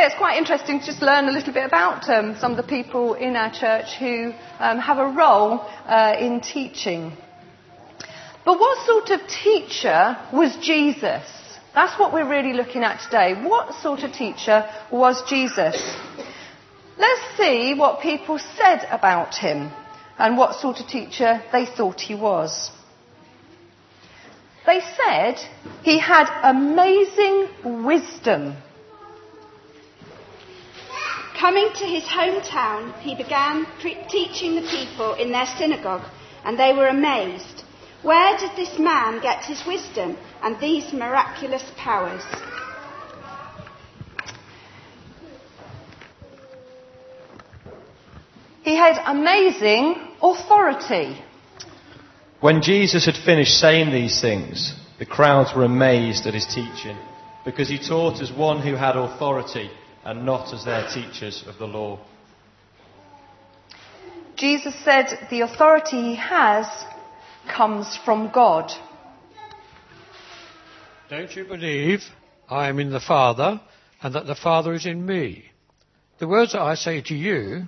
It's quite interesting to just learn a little bit about um, some of the people in our church who um, have a role uh, in teaching. But what sort of teacher was Jesus? That's what we're really looking at today. What sort of teacher was Jesus? Let's see what people said about him and what sort of teacher they thought he was. They said he had amazing wisdom. Coming to his hometown, he began pre- teaching the people in their synagogue, and they were amazed. Where did this man get his wisdom and these miraculous powers? He had amazing authority. When Jesus had finished saying these things, the crowds were amazed at his teaching, because he taught as one who had authority and not as their teachers of the law. Jesus said the authority he has comes from God. Don't you believe I am in the Father and that the Father is in me? The words that I say to you,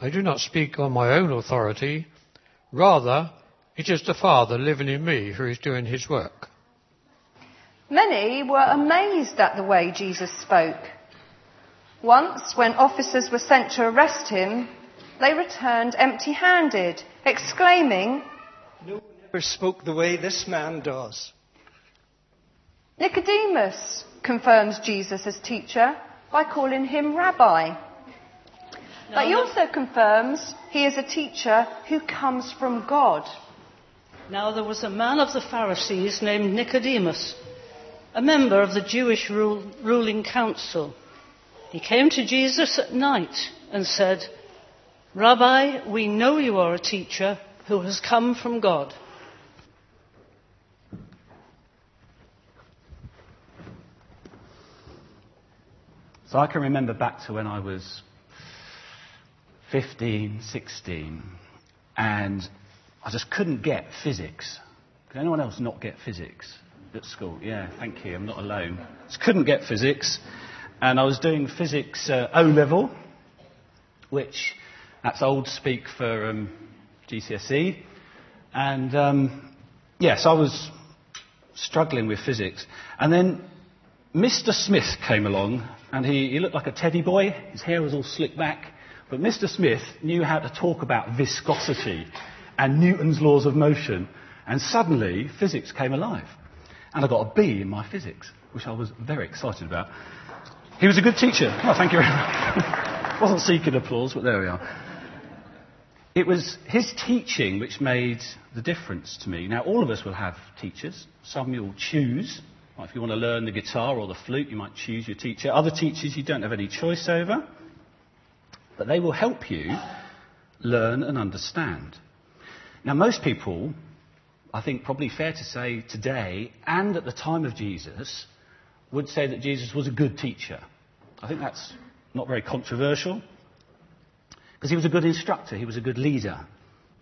I do not speak on my own authority. Rather, it is the Father living in me who is doing his work. Many were amazed at the way Jesus spoke. Once, when officers were sent to arrest him, they returned empty handed, exclaiming, No one ever spoke the way this man does. Nicodemus confirms Jesus as teacher by calling him rabbi. But he also confirms he is a teacher who comes from God. Now there was a man of the Pharisees named Nicodemus, a member of the Jewish ruling council. He came to Jesus at night and said, Rabbi, we know you are a teacher who has come from God. So I can remember back to when I was 15, 16, and I just couldn't get physics. Could anyone else not get physics at school? Yeah, thank you. I'm not alone. Just couldn't get physics, and I was doing physics uh, O level, which that's old speak for um, GCSE, and um, yes, I was struggling with physics, and then Mr. Smith came along, and he, he looked like a teddy boy. His hair was all slicked back. But Mr. Smith knew how to talk about viscosity and Newton's laws of motion. And suddenly, physics came alive. And I got a B in my physics, which I was very excited about. He was a good teacher. Oh, thank you very much. Wasn't seeking applause, but there we are. It was his teaching which made the difference to me. Now, all of us will have teachers. Some you'll choose. Like if you want to learn the guitar or the flute, you might choose your teacher. Other teachers you don't have any choice over. But they will help you learn and understand. Now, most people, I think probably fair to say today and at the time of Jesus, would say that Jesus was a good teacher. I think that's not very controversial. Because he was a good instructor, he was a good leader,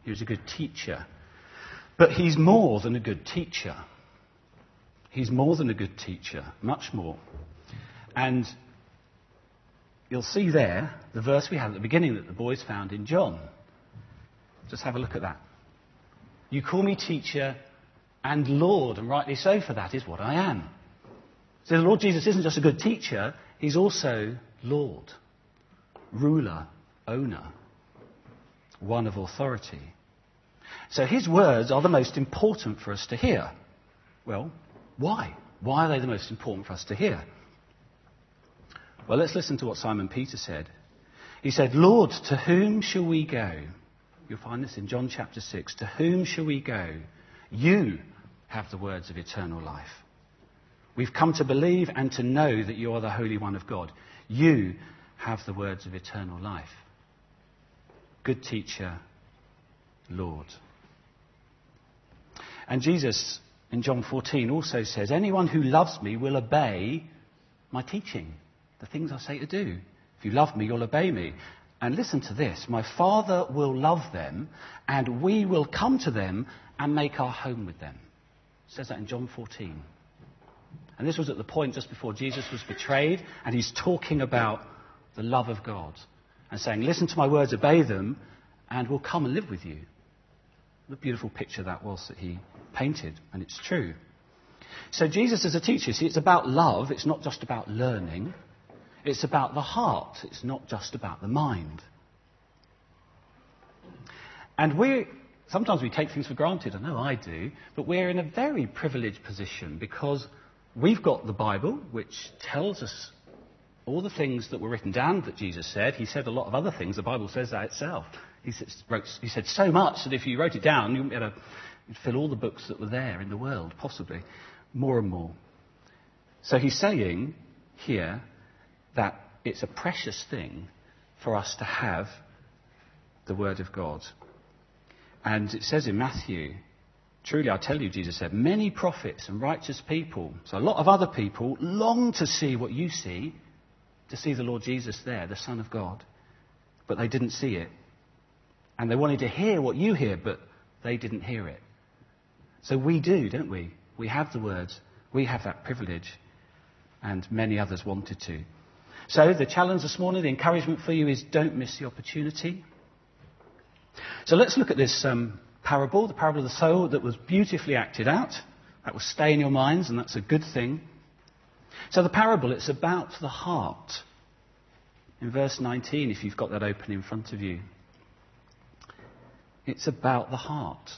he was a good teacher. But he's more than a good teacher. He's more than a good teacher, much more. And you'll see there the verse we had at the beginning that the boys found in John. Just have a look at that. You call me teacher and Lord, and rightly so, for that is what I am. So the Lord Jesus isn't just a good teacher, he's also Lord, ruler, owner, one of authority. So his words are the most important for us to hear. Well, why? Why are they the most important for us to hear? Well, let's listen to what Simon Peter said. He said, Lord, to whom shall we go? You'll find this in John chapter 6. To whom shall we go? You have the words of eternal life. We've come to believe and to know that you are the Holy One of God. You have the words of eternal life. Good teacher, Lord. And Jesus in John 14 also says, Anyone who loves me will obey my teaching, the things I say to do. If you love me, you'll obey me. And listen to this My Father will love them, and we will come to them and make our home with them. It says that in John 14. And this was at the point just before Jesus was betrayed, and he's talking about the love of God and saying, Listen to my words, obey them, and we'll come and live with you. What a beautiful picture that was that he painted, and it's true. So, Jesus as a teacher, see, it's about love, it's not just about learning, it's about the heart, it's not just about the mind. And we sometimes we take things for granted, I know I do, but we're in a very privileged position because we've got the Bible, which tells us all the things that were written down that Jesus said. He said a lot of other things. The Bible says that itself. He said, wrote, he said so much that if you wrote it down, you would be able to fill all the books that were there in the world, possibly. More and more. So he's saying here that it's a precious thing for us to have the Word of God. And it says in Matthew, truly I tell you, Jesus said, many prophets and righteous people, so a lot of other people, long to see what you see, to see the Lord Jesus there, the Son of God. But they didn't see it. And they wanted to hear what you hear, but they didn't hear it. So we do, don't we? We have the words, we have that privilege, and many others wanted to. So the challenge this morning, the encouragement for you is don't miss the opportunity. So let's look at this um, parable, the parable of the sower that was beautifully acted out. That will stay in your minds, and that's a good thing. So the parable, it's about the heart. In verse 19, if you've got that open in front of you, it's about the heart.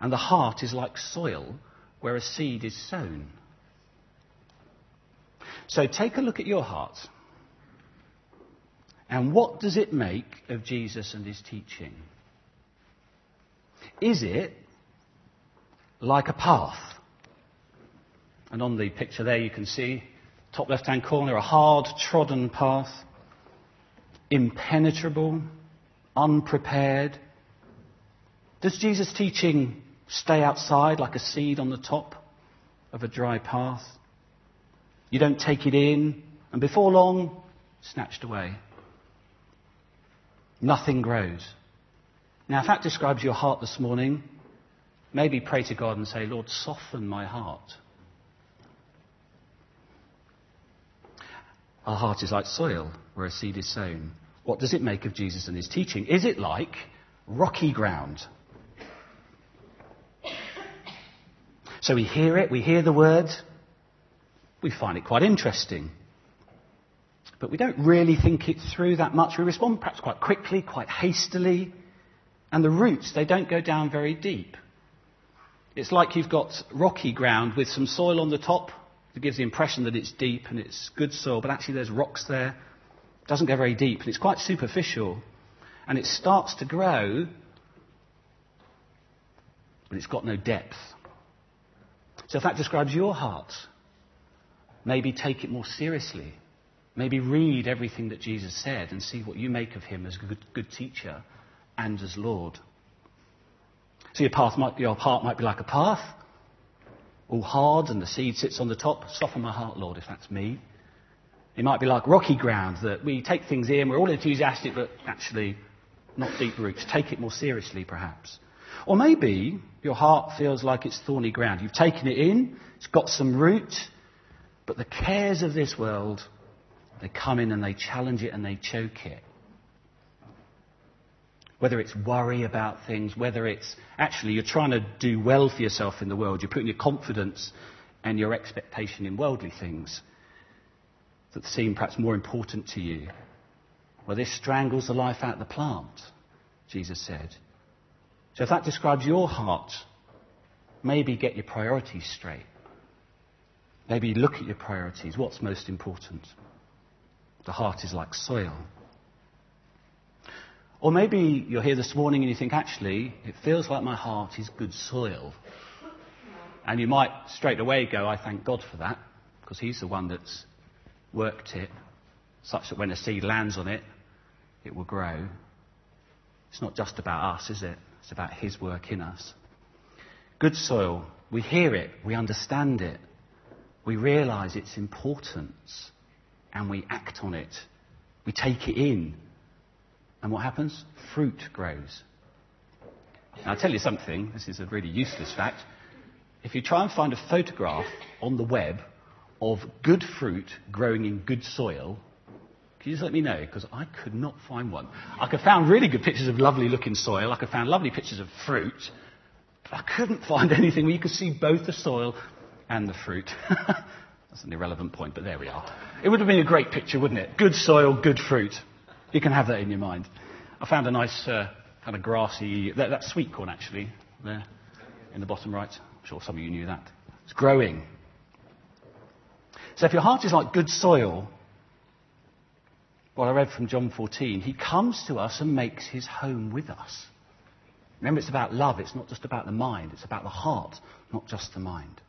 And the heart is like soil where a seed is sown. So take a look at your heart. And what does it make of Jesus and his teaching? Is it like a path? And on the picture there you can see, top left hand corner, a hard trodden path, impenetrable, unprepared. Does Jesus' teaching stay outside like a seed on the top of a dry path? You don't take it in, and before long, snatched away. Nothing grows. Now, if that describes your heart this morning, maybe pray to God and say, Lord, soften my heart. Our heart is like soil where a seed is sown. What does it make of Jesus and his teaching? Is it like rocky ground? So we hear it, we hear the word, we find it quite interesting. But we don't really think it through that much. We respond perhaps quite quickly, quite hastily. And the roots, they don't go down very deep. It's like you've got rocky ground with some soil on the top that gives the impression that it's deep and it's good soil, but actually there's rocks there. It doesn't go very deep and it's quite superficial. And it starts to grow, but it's got no depth. So if that describes your heart, maybe take it more seriously. Maybe read everything that Jesus said and see what you make of him as a good, good teacher and as Lord. So your path might, your heart might be like a path, all hard, and the seed sits on the top. Soften my heart, Lord, if that's me. It might be like rocky ground that we take things in, we're all enthusiastic, but actually not deep roots. Take it more seriously, perhaps. Or maybe your heart feels like it's thorny ground. You've taken it in, it's got some root, but the cares of this world they come in and they challenge it and they choke it. Whether it's worry about things, whether it's actually you're trying to do well for yourself in the world, you're putting your confidence and your expectation in worldly things that seem perhaps more important to you. Well, this strangles the life out of the plant, Jesus said. So if that describes your heart, maybe get your priorities straight. Maybe look at your priorities. What's most important? The heart is like soil. Or maybe you're here this morning and you think, actually, it feels like my heart is good soil. And you might straight away go, I thank God for that, because He's the one that's worked it such that when a seed lands on it, it will grow. It's not just about us, is it? It's about His work in us. Good soil, we hear it, we understand it, we realize its importance and we act on it. We take it in. And what happens? Fruit grows. Now, I'll tell you something, this is a really useless fact. if you try and find a photograph on the web of good fruit growing in good soil, can you just let me know? Because I could not find one. I could found really good pictures of lovely looking soil. I could found lovely pictures of fruit. But I couldn't find anything where you could see both the soil and the fruit. That's an irrelevant point, but there we are. It would have been a great picture, wouldn't it? Good soil, good fruit. You can have that in your mind. I found a nice uh, kind of grassy, that, that's sweet corn actually, there in the bottom right. I'm sure some of you knew that. It's growing. So if your heart is like good soil, what I read from John 14, he comes to us and makes his home with us. Remember, it's about love. It's not just about the mind. It's about the heart, not just the mind.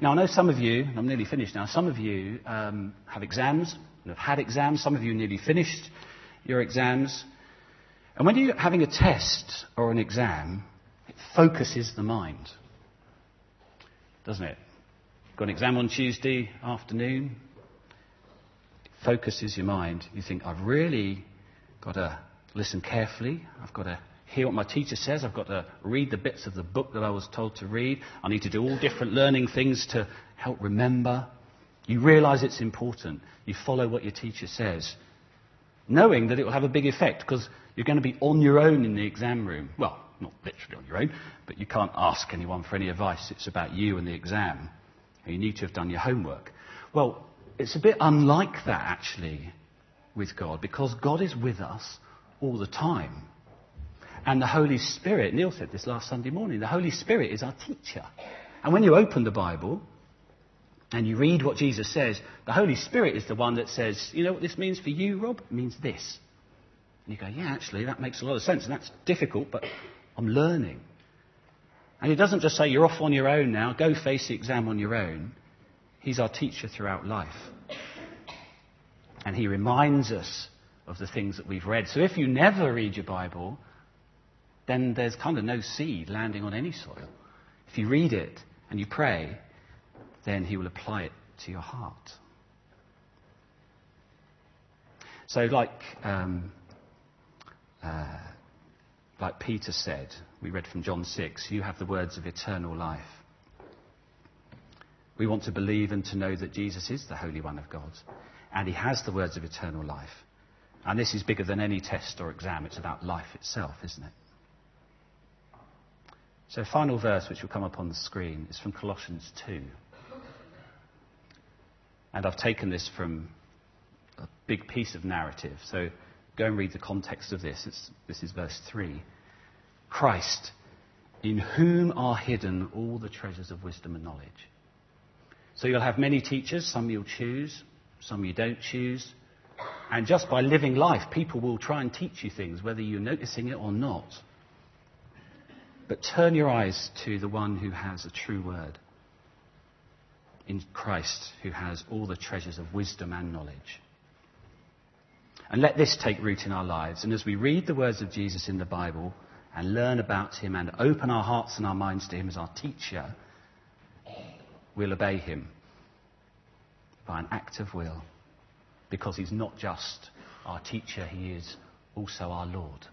Now, I know some of you, I'm nearly finished now, some of you um, have exams have had exams. Some of you nearly finished your exams. And when you're having a test or an exam, it focuses the mind, doesn't it? Got an exam on Tuesday afternoon, it focuses your mind. You think, I've really got to listen carefully. I've got to hear what my teacher says. I've got to read the bits of the book that I was told to read. I need to do all different learning things to help remember. You realize it's important. You follow what your teacher says, knowing that it will have a big effect because you're going to be on your own in the exam room. Well, not literally on your own, but you can't ask anyone for any advice. It's about you and the exam. You need to have done your homework. Well, it's a bit unlike that actually with God because God is with us all the time. And the Holy Spirit, Neil said this last Sunday morning, the Holy Spirit is our teacher. And when you open the Bible and you read what Jesus says, the Holy Spirit is the one that says, you know what this means for you, Rob? It means this. And you go, yeah, actually, that makes a lot of sense. And that's difficult, but I'm learning. And he doesn't just say, you're off on your own now, go face the exam on your own. He's our teacher throughout life. And he reminds us of the things that we've read. So if you never read your Bible, then there's kind of no seed landing on any soil. If you read it and you pray, then He will apply it to your heart. So, like, um, uh, like Peter said, we read from John 6, you have the words of eternal life. We want to believe and to know that Jesus is the Holy One of God, and He has the words of eternal life. And this is bigger than any test or exam. It's about life itself, isn't it? So, final verse, which will come up on the screen, is from Colossians 2. And I've taken this from a big piece of narrative. So, go and read the context of this. It's, this is verse 3. Christ, in whom are hidden all the treasures of wisdom and knowledge. So, you'll have many teachers. Some you'll choose, some you don't choose. And just by living life, people will try and teach you things, whether you're noticing it or not. But turn your eyes to the one who has a true word in Christ, who has all the treasures of wisdom and knowledge. And let this take root in our lives. And as we read the words of Jesus in the Bible and learn about him and open our hearts and our minds to him as our teacher, we'll obey him by an act of will because he's not just our teacher, he is also our Lord.